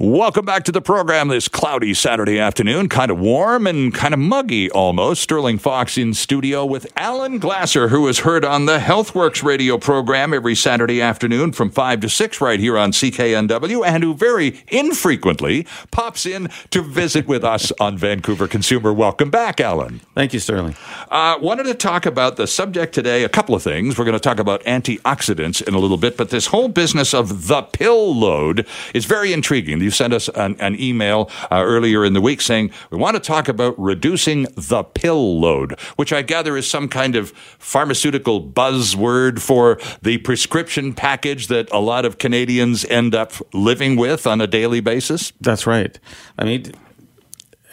Welcome back to the program this cloudy Saturday afternoon. Kind of warm and kind of muggy almost. Sterling Fox in studio with Alan Glasser, who is heard on the HealthWorks radio program every Saturday afternoon from 5 to 6 right here on CKNW, and who very infrequently pops in to visit with us on Vancouver Consumer. Welcome back, Alan. Thank you, Sterling. Uh, wanted to talk about the subject today, a couple of things. We're going to talk about antioxidants in a little bit, but this whole business of the pill load is very intriguing. You sent us an, an email uh, earlier in the week saying we want to talk about reducing the pill load, which I gather is some kind of pharmaceutical buzzword for the prescription package that a lot of Canadians end up living with on a daily basis. That's right. I mean,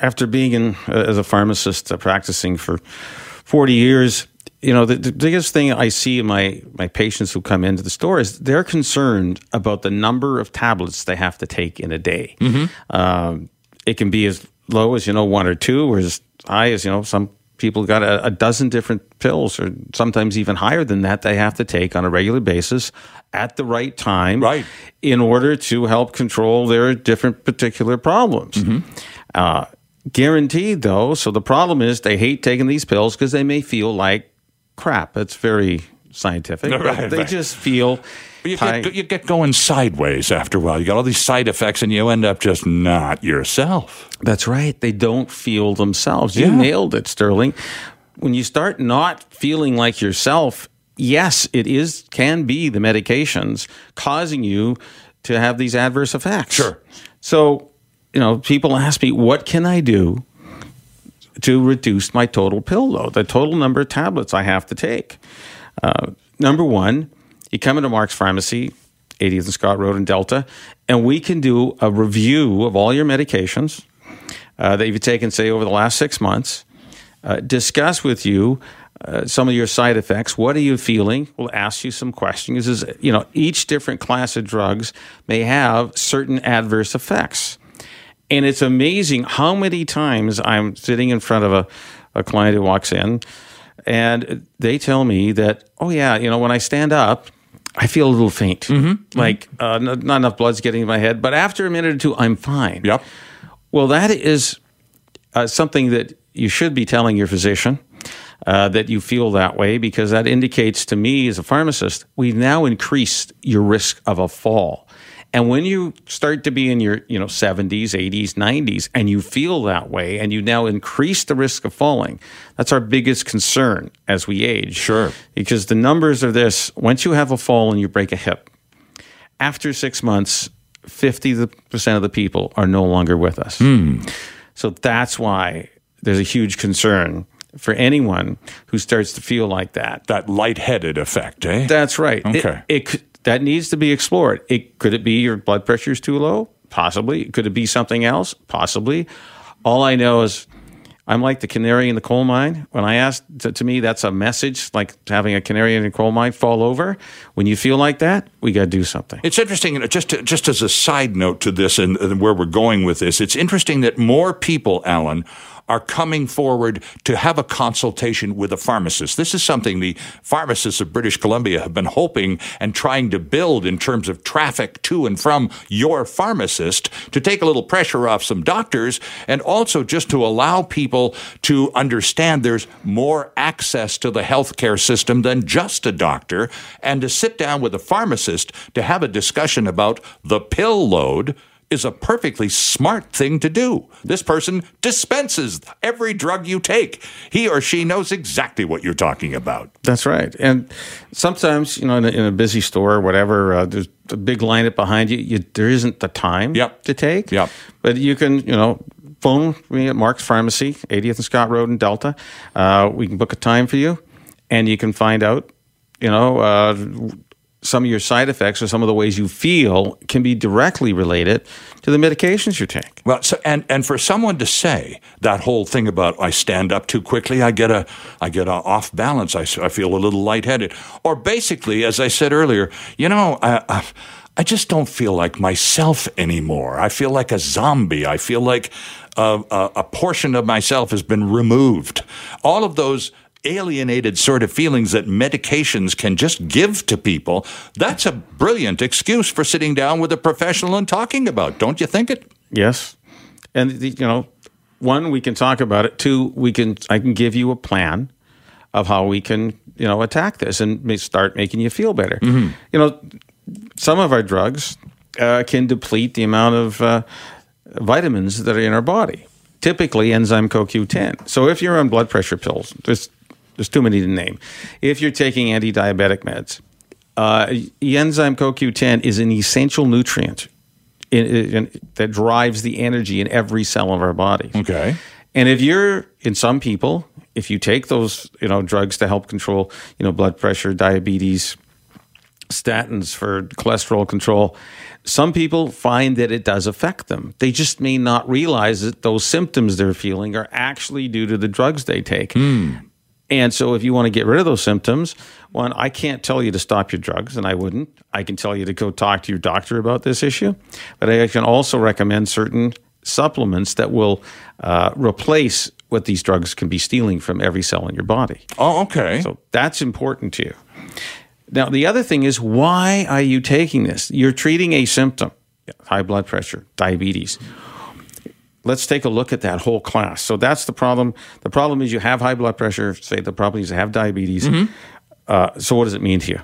after being in uh, as a pharmacist uh, practicing for 40 years, you know, the, the, biggest thing I see in my, my patients who come into the store is they're concerned about the number of tablets they have to take in a day. Mm-hmm. Um, it can be as low as, you know, one or two, or as high as, you know, some people got a, a dozen different pills, or sometimes even higher than that, they have to take on a regular basis at the right time right. in order to help control their different particular problems. Mm-hmm. Uh, guaranteed, though, so the problem is they hate taking these pills because they may feel like crap. That's very scientific. Right, they right. just feel. You get, you get going sideways after a while. You got all these side effects, and you end up just not yourself. That's right. They don't feel themselves. You Yeah. nailed it, Sterling. When you start not feeling like yourself, yes, it is can be the medications causing you to have these adverse effects. Sure. So, you know, people ask me, what can I do to reduce my total pill load, the total number of tablets I have to take? Uh, number one, you come into Mark's Pharmacy, 80th and Scott Road in Delta, and we can do a review of all your medications uh, that you've taken, say, over the last six months, uh, discuss with you uh, some of your side effects. What are you feeling? We'll ask you some questions. Is you know each different class of drugs may have certain adverse effects, and it's amazing how many times I'm sitting in front of a, a client who walks in, and they tell me that, oh yeah, you know when I stand up. I feel a little faint, Mm-hmm. like uh, not, not enough blood's getting in my head. But after a minute or two, I'm fine. Yep. Well, that is uh, something that you should be telling your physician uh, that you feel that way because that indicates to me as a pharmacist, we've now increased your risk of a fall. And when you start to be in your you know 70s, 80s, 90s, and you feel that way, and you now increase the risk of falling, that's our biggest concern as we age. Sure. Because the numbers are this: once you have a fall and you break a hip, after six months, 50% of the people are no longer with us. So that's why there's a huge concern for anyone who starts to feel like that. That lightheaded effect, eh? That's right. Okay. It, could- that needs to be explored. It could it be your blood pressure is too low? Possibly. Could it be something else? Possibly. All I know is I'm like the canary in the coal mine. When I ask, to, to me, that's a message like having a canary in a coal mine fall over. When you feel like that, we got to do something. It's interesting, you know, just to, just as a side note to this and, and where we're going with this, it's interesting that more people, Alan, are coming forward to have a consultation with a pharmacist. This is something the pharmacists of British Columbia have been hoping and trying to build in terms of traffic to and from your pharmacist to take a little pressure off some doctors and also just to allow people to understand there's more access to the healthcare system than just a doctor and to sit down with a pharmacist to have a discussion about the pill load is a perfectly smart thing to do. This person dispenses every drug you take. He or she knows exactly what you're talking about. That's right. And sometimes, you know, in a, in a busy store or whatever, uh, there's a big lineup behind you. you. There isn't the time Yep. to take. Yep. But you can, you know, phone me at Mark's Pharmacy, 80th and Scott Road in Delta. Uh, we can book a time for you, and you can find out, you know, uh, some of your side effects or some of the ways you feel can be directly related to the medications you take. Well, so, and and for someone to say that whole thing about I stand up too quickly, I get a I get a off balance, I feel a little lightheaded, or basically, as I said earlier, you know, I, I, I just don't feel like myself anymore. I feel like a zombie. I feel like a, a, a portion of myself has been removed. All of those alienated sort of feelings that medications can just give to people, that's a brilliant excuse for sitting down with a professional and talking about. Don't you think it? Yes. And the, you know, one we can talk about it. Two, we can I can give you a plan of how we can, you know, attack this and start making you feel better. You know, some of our drugs uh, can deplete the amount of uh, vitamins that are in our body. Typically, enzyme CoQ10. So, if you're on blood pressure pills, there's there's too many to name. If you're taking anti-diabetic meds, uh, enzyme CoQ10 is an essential nutrient in, in, that drives the energy in every cell of our body. Okay. And if you're in some people, if you take those, you know, drugs to help control, you know, blood pressure, diabetes, statins for cholesterol control, some people find that it does affect them. They just may not realize that those symptoms they're feeling are actually due to the drugs they take. And so, if you want to get rid of those symptoms, one, I can't tell you to stop your drugs, and I wouldn't. I can tell you to go talk to your doctor about this issue, but I can also recommend certain supplements that will uh, replace what these drugs can be stealing from every cell in your body. Oh, okay. So that's important to you. Now, the other thing is, why are you taking this? You're treating a symptom high blood pressure, diabetes. Let's take a look at that whole class. So that's the problem. The problem is you have high blood pressure, say the problem is you have diabetes. Uh, so, what does it mean to you?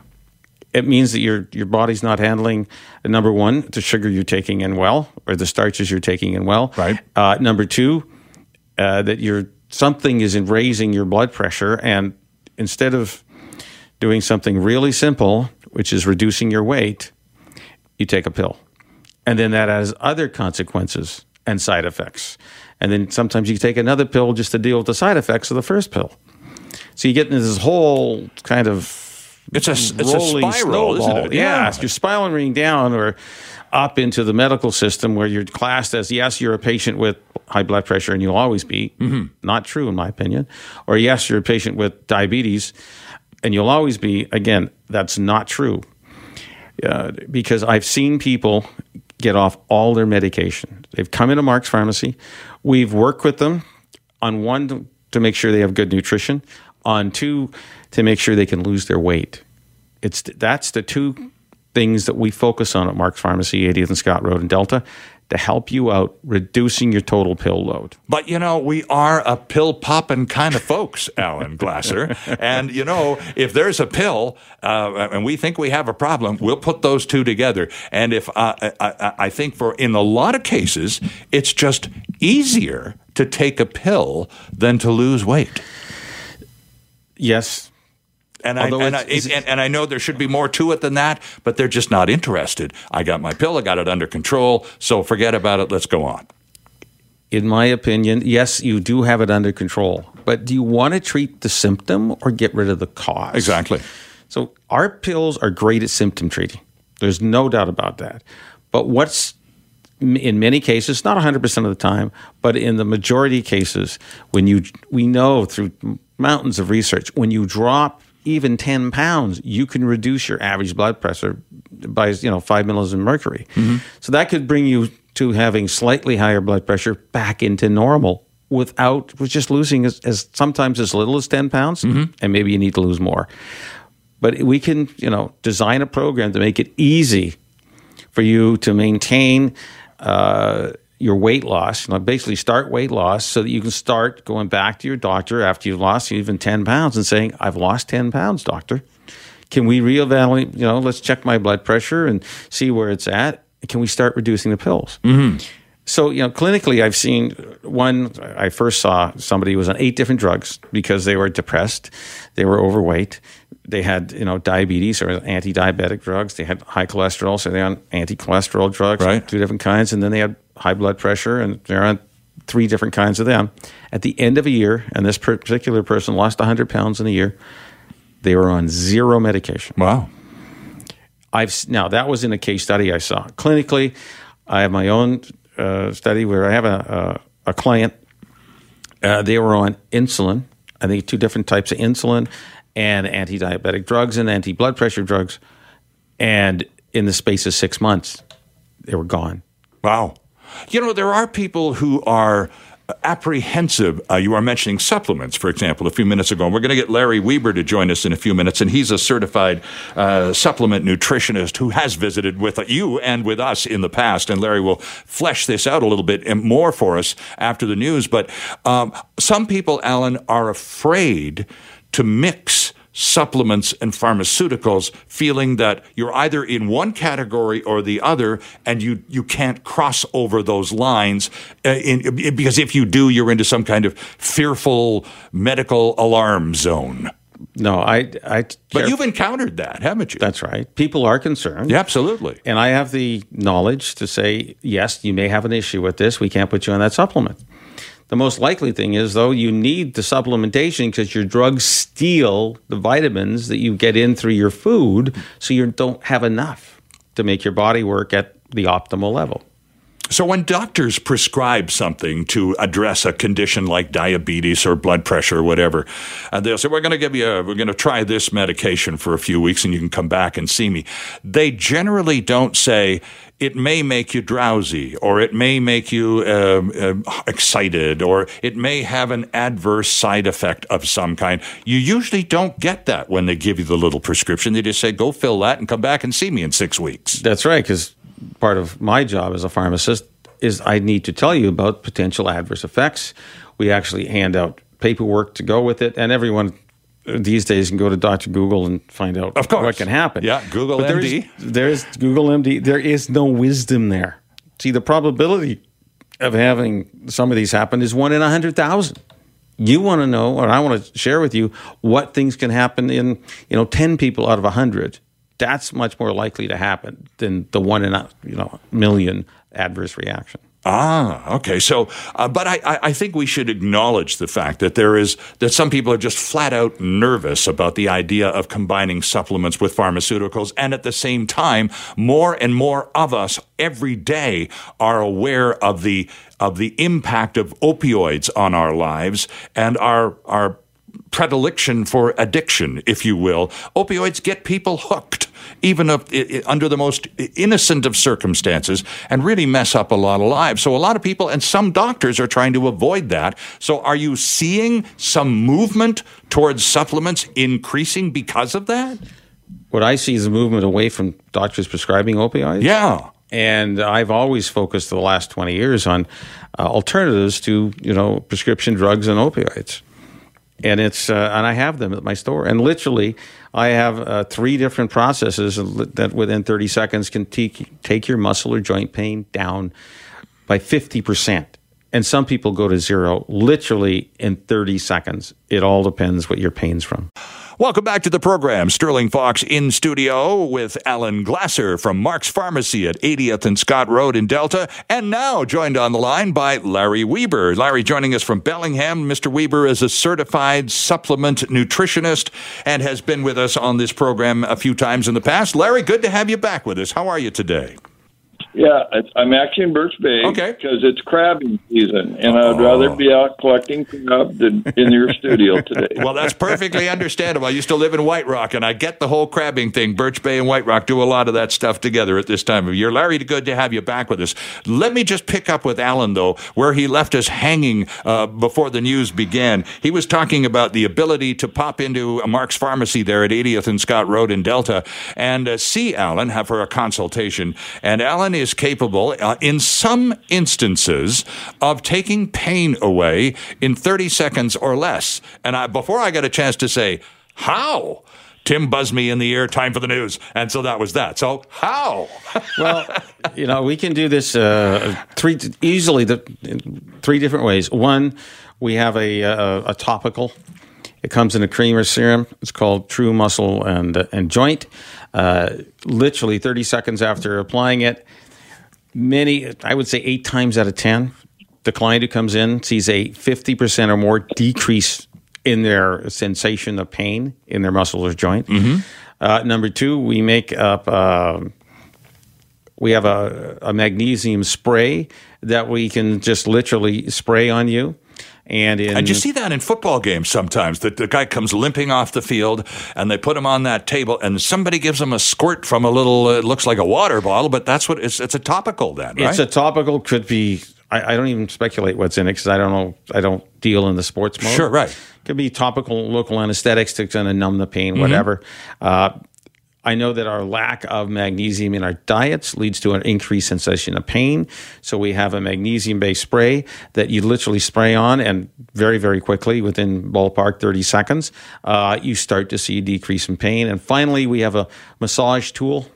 It means that your your body's not handling number one the sugar you're taking in well or the starches you're taking in well. Right. Uh, number two, uh, that you're something is in raising your blood pressure, and instead of doing something really simple, which is reducing your weight, you take a pill, and then that has other consequences and side effects, and then sometimes you take another pill just to deal with the side effects of the first pill. So you get into this whole kind of It's a it's a spiral, snowball. isn't it? Yeah, you're spiraling down or up into the medical system where you're classed as yes, you're a patient with high blood pressure, and you'll always be. Not true, in my opinion. Or yes, you're a patient with diabetes, and you'll always be. Again, that's not true. Uh, because I've seen people get off all their medication. They've come into Mark's Pharmacy. We've worked with them on one to, make sure they have good nutrition, on two to make sure they can lose their weight. It's that's the two things that we focus on at Mark's Pharmacy, 80th and Scott Road in Delta, to help you out reducing your total pill load. But you know, we are a pill popping kind of folks, Alan Glasser. and you know, if there's a pill uh, and we think we have a problem, we'll put those two together. And if uh, I, I, I think for in a lot of cases, it's just easier to take a pill than to lose weight. Yes, And I, and, I, it- and, and I know there should be more to it than that, but they're just not interested. I got my pill, I got it under control, so forget about it. Let's go on. in my opinion, yes, you do have it under control. But do you want to treat the symptom or get rid of the cause? Exactly. So our pills are great at symptom treating. There's no doubt about that. But what's in many cases, not 100% of the time, but in the majority of cases, when you we know through mountains of research, when you drop even 10 pounds, you can reduce your average blood pressure by you know five milliliters of mercury. So that could bring you to having slightly higher blood pressure back into normal without with just losing as, as sometimes as little as 10 pounds, and maybe you need to lose more. But we can, you know, design a program to make it easy for you to maintain uh, your weight loss. You know, basically start weight loss so that you can start going back to your doctor after you've lost even 10 pounds and saying, I've lost 10 pounds, doctor. Can we reevaluate? You know, let's check my blood pressure and see where it's at. Can we start reducing the pills? Mm-hmm. So, you know, clinically, I've seen one. I first saw somebody who was on eight different drugs because they were depressed, they were overweight, they had, you know, diabetes or anti diabetic drugs, they had high cholesterol, so they're on anti cholesterol drugs, Right. two different kinds, and then they had high blood pressure, and they're on three different kinds of them. At the end of a year, and this particular person lost 100 pounds in a year, they were on zero medication. Wow. I've now that was in a case study I saw. Clinically, I have my own uh, study where I have a a, a client. Uh, they were on insulin. I think two different types of insulin and anti-diabetic drugs and anti-blood pressure drugs, and in the space of six months, they were gone. Wow. You know, there are people who are apprehensive. Uh, you are mentioning supplements, for example, a few minutes ago. And we're going to get Larry Weber to join us in a few minutes, and he's a certified uh, supplement nutritionist who has visited with you and with us in the past. And Larry will flesh this out a little bit more for us after the news. But um, some people, Alan, are afraid to mix supplements and pharmaceuticals, feeling that you're either in one category or the other, and you, you can't cross over those lines. Uh, in, because if you do, you're into some kind of fearful medical alarm zone. No, I, I. But you've encountered that, haven't you? That's right. People are concerned. Yeah, absolutely. And I have the knowledge to say, yes, you may have an issue with this. We can't put you on that supplement. The most likely thing is, though, you need the supplementation because your drugs steal the vitamins that you get in through your food, so you don't have enough to make your body work at the optimal level. So, when doctors prescribe something to address a condition like diabetes or blood pressure or whatever, and uh, they'll say, We're going to give you, a, we're going to try this medication for a few weeks and you can come back and see me. They generally don't say, it may make you drowsy, or it may make you uh, excited, or it may have an adverse side effect of some kind. You usually don't get that when they give you the little prescription. They just say, go fill that and come back and see me in six weeks. That's right, because part of my job as a pharmacist is I need to tell you about potential adverse effects. We actually hand out paperwork to go with it, and everyone these days can go to Dr. Google and find out of course. what can happen. Yeah, Google but MD. There's, there's Google MD. There is no wisdom there. See, the probability of having some of these happen is one in a hundred thousand. You want to know, or I want to share with you what things can happen in you know ten people out of a hundred. That's much more likely to happen than the one in a you know million adverse reaction. Ah, okay. So, uh, but I, I think we should acknowledge the fact that there is that some people are just flat out nervous about the idea of combining supplements with pharmaceuticals, and at the same time, more and more of us every day are aware of the of the impact of opioids on our lives and our our predilection for addiction, if you will. Opioids get people hooked even if, under the most innocent of circumstances, and really mess up a lot of lives. So, a lot of people and some doctors are trying to avoid that. So, are you seeing some movement towards supplements increasing because of that? What I see is a movement away from doctors prescribing opioids. Yeah. And I've always focused the last 20 years on uh, alternatives to, you know, prescription drugs and opioids and it's uh, and I have them at my store. And literally, I have uh, three different processes that within 30 seconds can take take your muscle or joint pain down by 50 percent. And some people go to zero literally in 30 seconds. It all depends what your pain's from. Welcome back to the program. Sterling Fox in studio with Alan Glasser from Mark's Pharmacy at 80th and Scott Road in Delta. And now joined on the line by Larry Weber. Larry joining us from Bellingham. Mr. Weber is a certified supplement nutritionist and has been with us on this program a few times in the past. Larry, good to have you back with us. How are you today? Yeah, I'm actually in Birch Bay okay. because it's crabbing season, and I'd oh. rather be out collecting crab than in your studio today. Well, that's perfectly understandable. I used to live in White Rock, and I get the whole crabbing thing. Birch Bay and White Rock do a lot of that stuff together at this time of year. Larry, good to have you back with us. Let me just pick up with Alan, though, where he left us hanging uh, before the news began. He was talking about the ability to pop into a Mark's Pharmacy there at 80th and Scott Road in Delta and uh, see Alan, have for a consultation. And Alan is capable, uh, in some instances, of taking pain away in 30 seconds or less. And I, before I got a chance to say, how? Tim buzzed me in the ear, time for the news. And so that was that. So, how? well, you know, we can do this uh, three easily the, three different ways. One, we have a, a, a topical. It comes in a cream or serum. It's called True Muscle and, and Joint. Uh, literally 30 seconds after applying it, many, I would say eight times out of 10, the client who comes in sees a 50% or more decrease in their sensation of pain in their muscle or joint. Mm-hmm. Uh, number two, we make up, uh, we have a, a, magnesium spray that we can just literally spray on you. And in And you see that in football games sometimes that the guy comes limping off the field and they put him on that table and somebody gives him a squirt from a little, uh, it looks like a water bottle, but that's what it's, it's a topical then, right? It's a topical, could be. I, I don't even speculate what's in it because I don't know. I don't deal in the sports mode. Sure, right. Could be topical local anesthetics to kind of numb the pain, Mm-hmm. whatever. Uh, I know that our lack of magnesium in our diets leads to an increased sensation of pain. So we have a magnesium based spray that you literally spray on, and very, very quickly, within ballpark 30 seconds, uh, you start to see a decrease in pain. And finally, we have a massage tool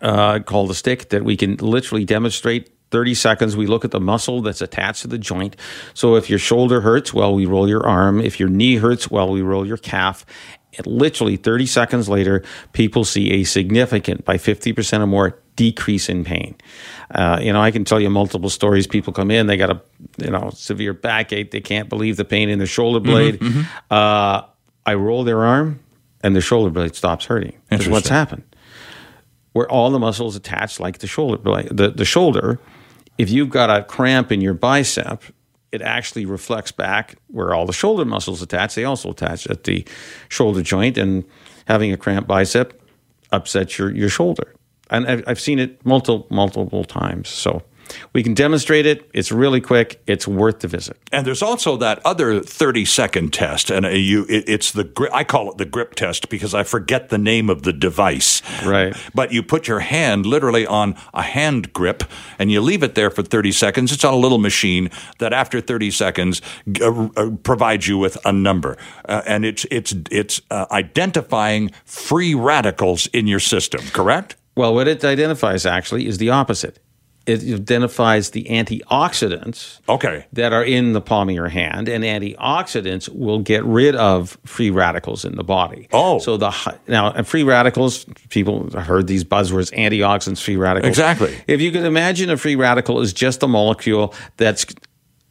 uh, called a stick that we can literally demonstrate 30 seconds. We look at the muscle that's attached to the joint. So if your shoulder hurts, well, we roll your arm. If your knee hurts, well, we roll your calf. Literally 30 seconds later, people see a significant, by 50% or more, decrease in pain. Uh, you know, I can tell you multiple stories. People come in, they got a you know severe backache. They can't believe the pain in their shoulder blade. Uh, I roll their arm, and the shoulder blade stops hurting. That's what's happened where all the muscles attached, like the shoulder, like the, the shoulder, if you've got a cramp in your bicep, it actually reflects back where all the shoulder muscles attach. They also attach at the shoulder joint, and having a cramped bicep upsets your, your shoulder. And I've, I've seen it multiple multiple times. So we can demonstrate it. It's really quick. It's worth the visit. And there's also that other 30 second test, and you, it, it's the gri- I call it the grip test because I forget the name of the device. Right. But you put your hand literally on a hand grip, and you leave it there for 30 seconds. It's on a little machine that, after 30 seconds, uh, uh, provides you with a number, uh, and it's it's it's uh, identifying free radicals in your system. Correct? Well, what it identifies actually is the opposite. It identifies the antioxidants Okay. that are in the palm of your hand, and antioxidants will get rid of free radicals in the body. Oh. so the now and free radicals. People heard these buzzwords: antioxidants, free radicals. Exactly. If you could imagine a free radical is just a molecule that's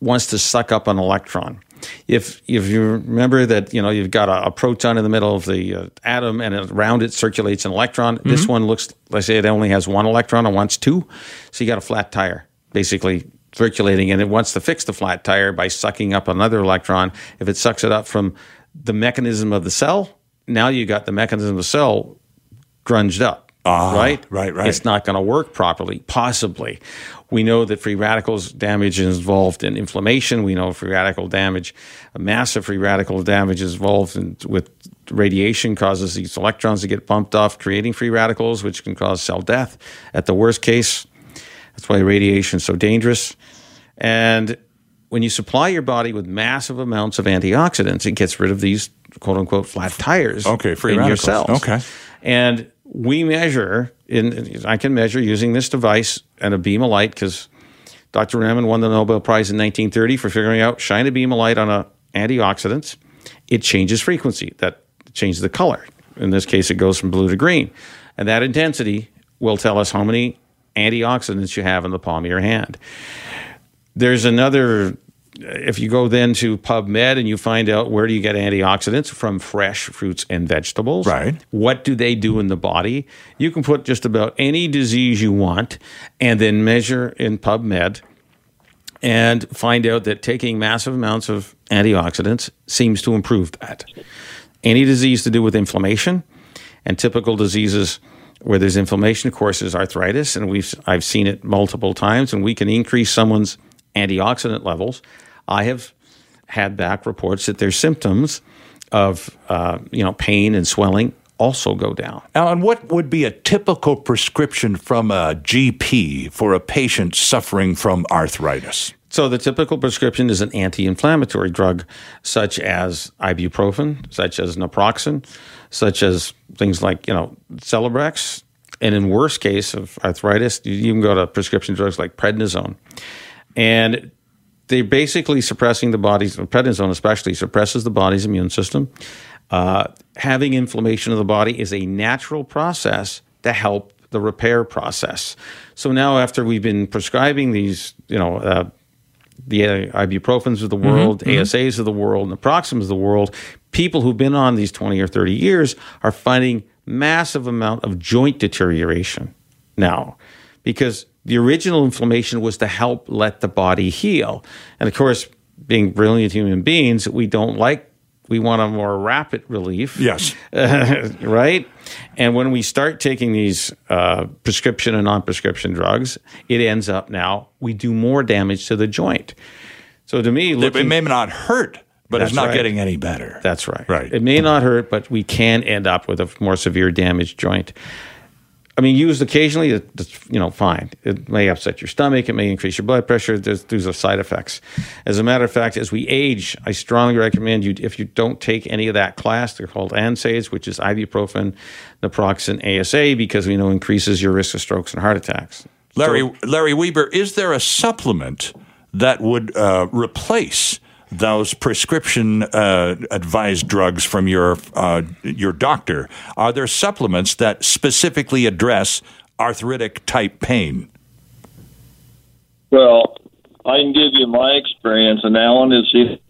wants to suck up an electron. If if you remember that you know you've got a, a proton in the middle of the uh, atom and around it circulates an electron. This one looks let's say it only has one electron or wants two, so you got a flat tire basically circulating, and it wants to fix the flat tire by sucking up another electron. If it sucks it up from the mechanism of the cell, now you got the mechanism of the cell grunged up. Ah, right, right, right. It's not going to work properly, possibly. We know that free radicals damage is involved in inflammation. We know free radical damage, massive free radical damage is involved in, with radiation, causes these electrons to get bumped off, creating free radicals, which can cause cell death. At the worst case, that's why radiation is so dangerous. And when you supply your body with massive amounts of antioxidants, it gets rid of these quote unquote flat tires Okay, free in your radicals. cells. Okay. And we measure in I can measure using this device and a beam of light because Dr. Raman won the Nobel Prize in 1930 for figuring out shine a beam of light on a antioxidants. It changes frequency. That changes the color. In this case, it goes from blue to green. And that intensity will tell us how many antioxidants you have in the palm of your hand. There's another, if you go then to PubMed and you find out where do you get antioxidants from fresh fruits and vegetables. Right. What do they do in the body? You can put just about any disease you want and then measure in PubMed and find out that taking massive amounts of antioxidants seems to improve that. Any disease to do with inflammation and typical diseases where there's inflammation, of course, is arthritis, and we've I've seen it multiple times, and we can increase someone's antioxidant levels. I have had back reports that their symptoms of uh, you know pain and swelling also go down. Alan, what would be a typical prescription from a GP for a patient suffering from arthritis? So the typical prescription is an anti-inflammatory drug, such as ibuprofen, such as naproxen, such as things like you know Celebrex, and in worst case of arthritis, you even go to prescription drugs like prednisone, and they're basically suppressing the body's prednisone, especially suppresses the body's immune system. Uh, having inflammation of the body is a natural process to help the repair process. So now, after we've been prescribing these, you know, uh, the ibuprofens of the world, ASAs of the world, naproxens of the world, people who've been on these 20 or 30 years are finding massive amount of joint deterioration now because the original inflammation was to help let the body heal. And of course, being brilliant human beings, we don't like. We want a more rapid relief. Yes. right? And when we start taking these uh, prescription and non prescription drugs, it ends up now we do more damage to the joint. So to me, It may not hurt, but it's not right. getting any better. that's right. Right. It may not hurt, but we can end up with a more severe damaged joint. I mean, used occasionally, it's you know fine. It may upset your stomach. It may increase your blood pressure. There's, there's side effects. As a matter of fact, as we age, I strongly recommend you if you don't take any of that class. They're called NSAIDs, which is ibuprofen, naproxen, ASA, because we know increases your risk of strokes and heart attacks. Larry Larry Weber, is there a supplement that would uh, replace those prescription uh, advised drugs from your uh, your doctor? Are there supplements that specifically address arthritic type pain? Well, I can give you my experience, and Alan is he.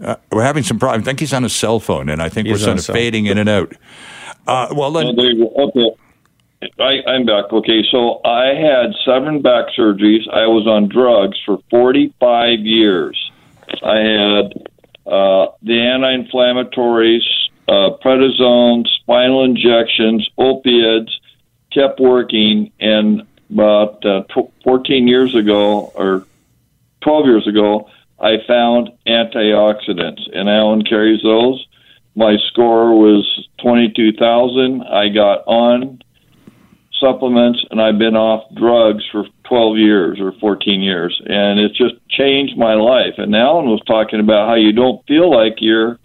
Uh, we're having some problems. I think he's on his cell phone, and I think He's we're sort of cell. fading in and out. Uh, well, then, there you go. Okay. I, I'm back. Okay, so I had seven back surgeries. I was on drugs for 45 years. I had uh, the anti-inflammatories, uh, prednisone, spinal injections, opiates, kept working. And about uh, tw 14 years ago, or 12 years ago, I found antioxidants, and Alan carries those. My score was 22,000. I got on supplements, and I've been off drugs for 12 years or 14 years, and it's just changed my life. And Alan was talking about how you don't feel like you're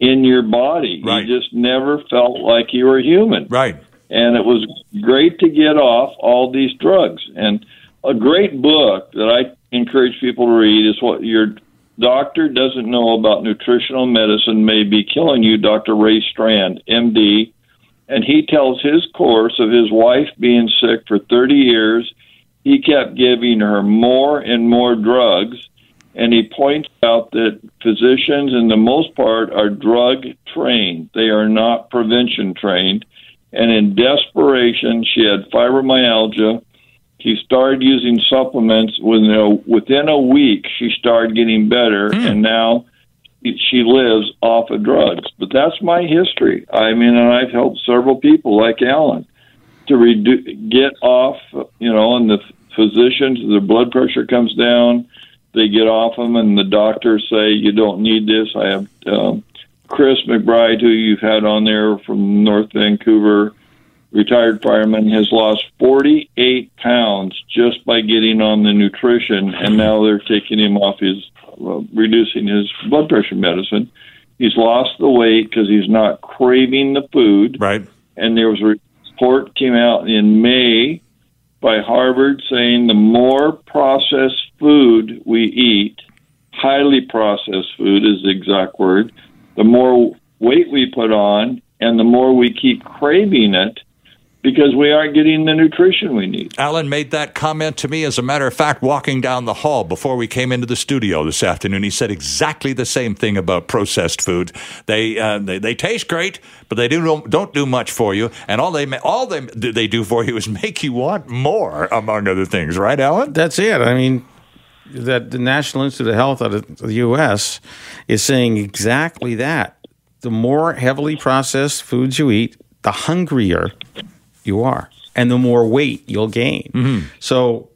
in your body. Right. You just never felt like you were human right. and it was great to get off all these drugs. And a great book that I encourage people to read is what your doctor doesn't know about nutritional medicine may be killing you. Dr. Ray Strand, MD, and he tells his course of his wife being sick for 30 years. He kept giving her more and more drugs. And he points out that physicians, in the most part, are drug trained. They are not prevention trained and in desperation, she had fibromyalgia. She started using supplements. Within a, within a week, she started getting better, hmm. and now she lives off of drugs. But that's my history. I mean, and I've helped several people like Alan to redu- get off, you know, and the physicians, their blood pressure comes down. They get off them, and the doctors say, You don't need this. I have um, Chris McBride, who you've had on there from North Vancouver, retired fireman, has lost 48 pounds just by getting on the nutrition, and now they're taking him off his, well, reducing his blood pressure medicine. He's lost the weight because he's not craving the food Right. and there was a report came out in May by Harvard saying the more processed food we eat, highly processed food is the exact word, the more weight we put on and the more we keep craving it because we aren't getting the nutrition we need. Alan made that comment to me, as a matter of fact, walking down the hall before we came into the studio this afternoon. He said exactly the same thing about processed food. They uh, they, they taste great, but they do don't, don't do much for you, and all they all they they do for you is make you want more, among other things. Right, Alan? That's it. I mean, that the National Institute of Health out of the U.S. is saying exactly that. The more heavily processed foods you eat, the hungrier you are, and the more weight you'll gain. So,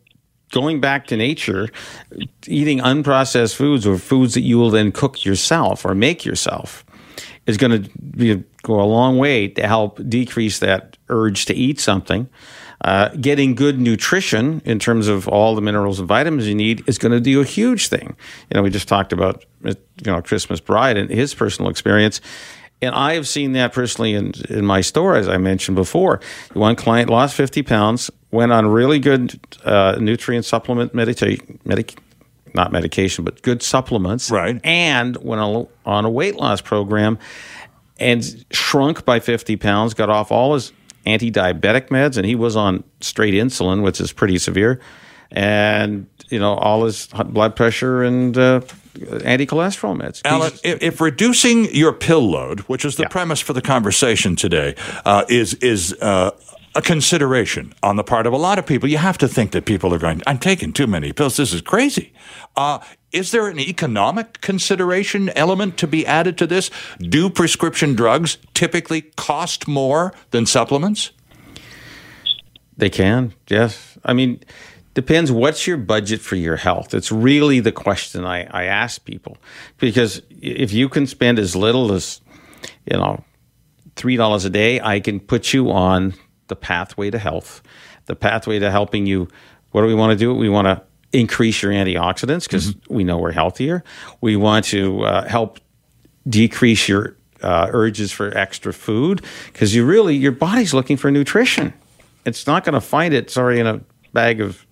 going back to nature, eating unprocessed foods or foods that you will then cook yourself or make yourself is going to be go a long way to help decrease that urge to eat something. Uh, getting good nutrition in terms of all the minerals and vitamins you need is going to do a huge thing. You know, we just talked about you know Chris McBride and his personal experience. And I have seen that personally in, in my store, as I mentioned before. One client lost 50 pounds, went on really good uh, nutrient supplement meditation, medic, not medication, but good supplements. Right. And went on, on a weight loss program and shrunk by 50 pounds, got off all his anti diabetic meds, and he was on straight insulin, which is pretty severe. And, you know, all his blood pressure and uh, anti cholesterol meds. Alan, if, if reducing your pill load, which is the Yeah. premise for the conversation today, uh, is is uh, a consideration on the part of a lot of people. You have to think that people are going, I'm taking too many pills. This is crazy. Uh, is there an economic consideration element to be added to this? Do prescription drugs typically cost more than supplements? They can, yes. I mean, depends what's your budget for your health. It's really the question I, I ask people. Because if you can spend as little as, you know, $3 a day, I can put you on the pathway to health, the pathway to helping you. What do we want to do? We want to increase your antioxidants because mm-hmm. we know we're healthier. We want to uh, help decrease your uh, urges for extra food because you really your body's looking for nutrition. It's not going to find it. Sorry, in a bag of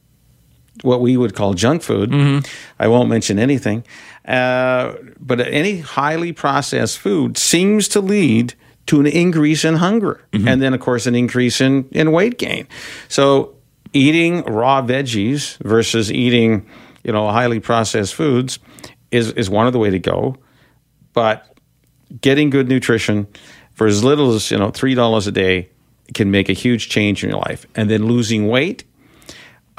what we would call junk food. Mm-hmm. I won't mention anything, uh, but any highly processed food seems to lead to an increase in hunger, mm-hmm. and then of course an increase in in weight gain. So eating raw veggies versus eating, you know, highly processed foods is is one of the way to go. But getting good nutrition for as little as, you know, three dollars a day can make a huge change in your life. And then losing weight,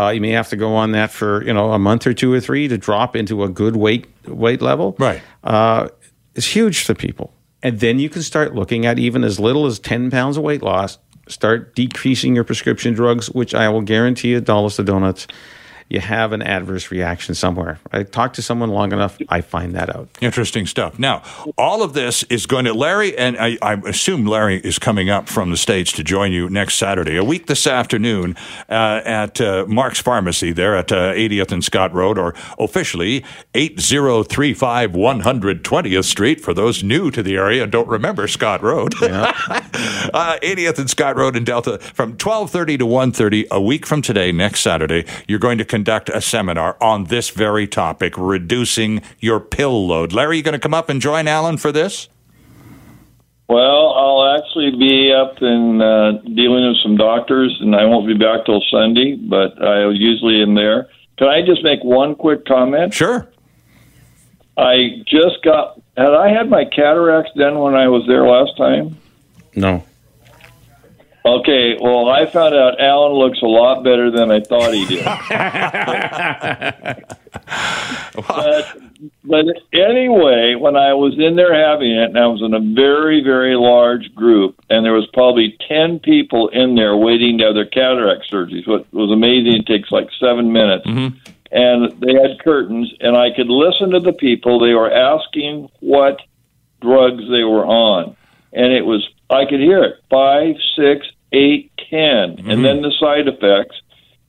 uh, you may have to go on that for, you know, a month or two or three to drop into a good weight weight level. Right. Uh, it's huge to people. And then you can start looking at even as little as 10 pounds of weight loss start decreasing your prescription drugs, which I will guarantee you, dollars to donuts, you have an adverse reaction somewhere. I talk to someone long enough, I find that out. Interesting stuff. Now, all of this is going to Larry, and I, I assume Larry is coming up from the States to join you next Saturday, a week this afternoon uh, at uh, Mark's Pharmacy there at uh, 80th and Scott Road, or officially 8035 120th Street for those new to the area and don't remember Scott Road. Yeah. 80th uh, and Scott Road in Delta from 1230 to 1.30 a week from today, next Saturday. You're going to conduct a seminar on this very topic, reducing your pill load. Larry, you going to come up and join Alan for this? Well, I'll actually be up and uh, dealing with some doctors, and I won't be back till Sunday, but I usually am there. Can I just make one quick comment? Sure. I just got. Had I had my cataracts done when I was there last time? No. Okay, well, I found out Alan looks a lot better than I thought he did. but, but anyway, when I was in there having it, and I was in a very, very large group, and there was probably 10 people in there waiting to have their cataract surgeries. What was amazing, it takes like seven minutes. Mm-hmm. And they had curtains, and I could listen to the people. They were asking what drugs they were on. And it was I could hear it five, six, eight, ten, mm-hmm. and then the side effects.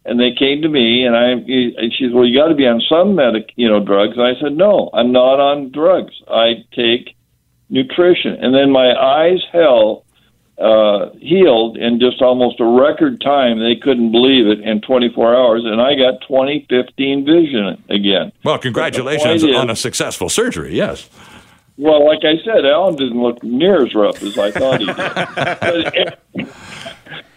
And they came to me, and I, and she said, "Well, you got to be on some medic, you know, drugs." And I said, "No, I'm not on drugs. I take nutrition." And then my eyes held, uh, healed in just almost a record time. They couldn't believe it in 24 hours, and I got 2015 vision again. Well, congratulations on a successful surgery. Yes. Well, like I said, Alan didn't look near as rough as I thought he did. but,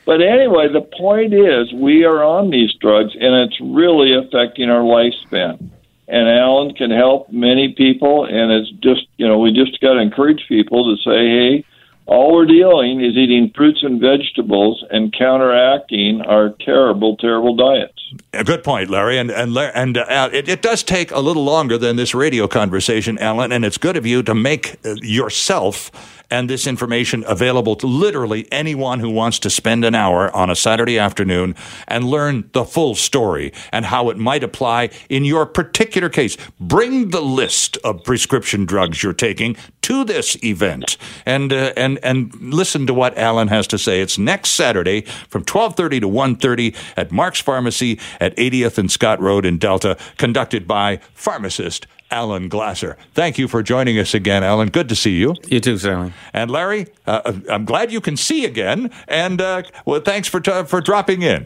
but anyway, the point is, we are on these drugs, and it's really affecting our lifespan. And Alan can help many people, and it's just, you know, we just got to encourage people to say, hey, all we're dealing is eating fruits and vegetables and counteracting our terrible, terrible diets. A good point, Larry. And and and uh, it, it, does take a little longer than this radio conversation, Alan. And it's good of you to make uh, yourself and this information available to literally anyone who wants to spend an hour on a Saturday afternoon and learn the full story and how it might apply in your particular case. Bring the list of prescription drugs you're taking to this event and uh, and and listen to what Alan has to say. It's next Saturday from 12:30 to 1:30 at Mark's Pharmacy at 80th and Scott Road in Delta, conducted by pharmacist Alan Glasser. Thank you for joining us again, Alan. Good to see you. You too, Stanley. And Larry, uh, I'm glad you can see again. And uh, well, thanks for t- for dropping in.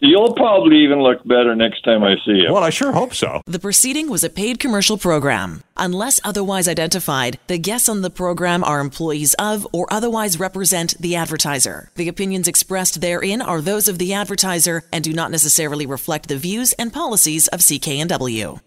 You'll probably even look better next time I see you. Well, I sure hope so. The proceeding was a paid commercial program. Unless otherwise identified, the guests on the program are employees of or otherwise represent the advertiser. The opinions expressed therein are those of the advertiser and do not necessarily reflect the views and policies of CKNW.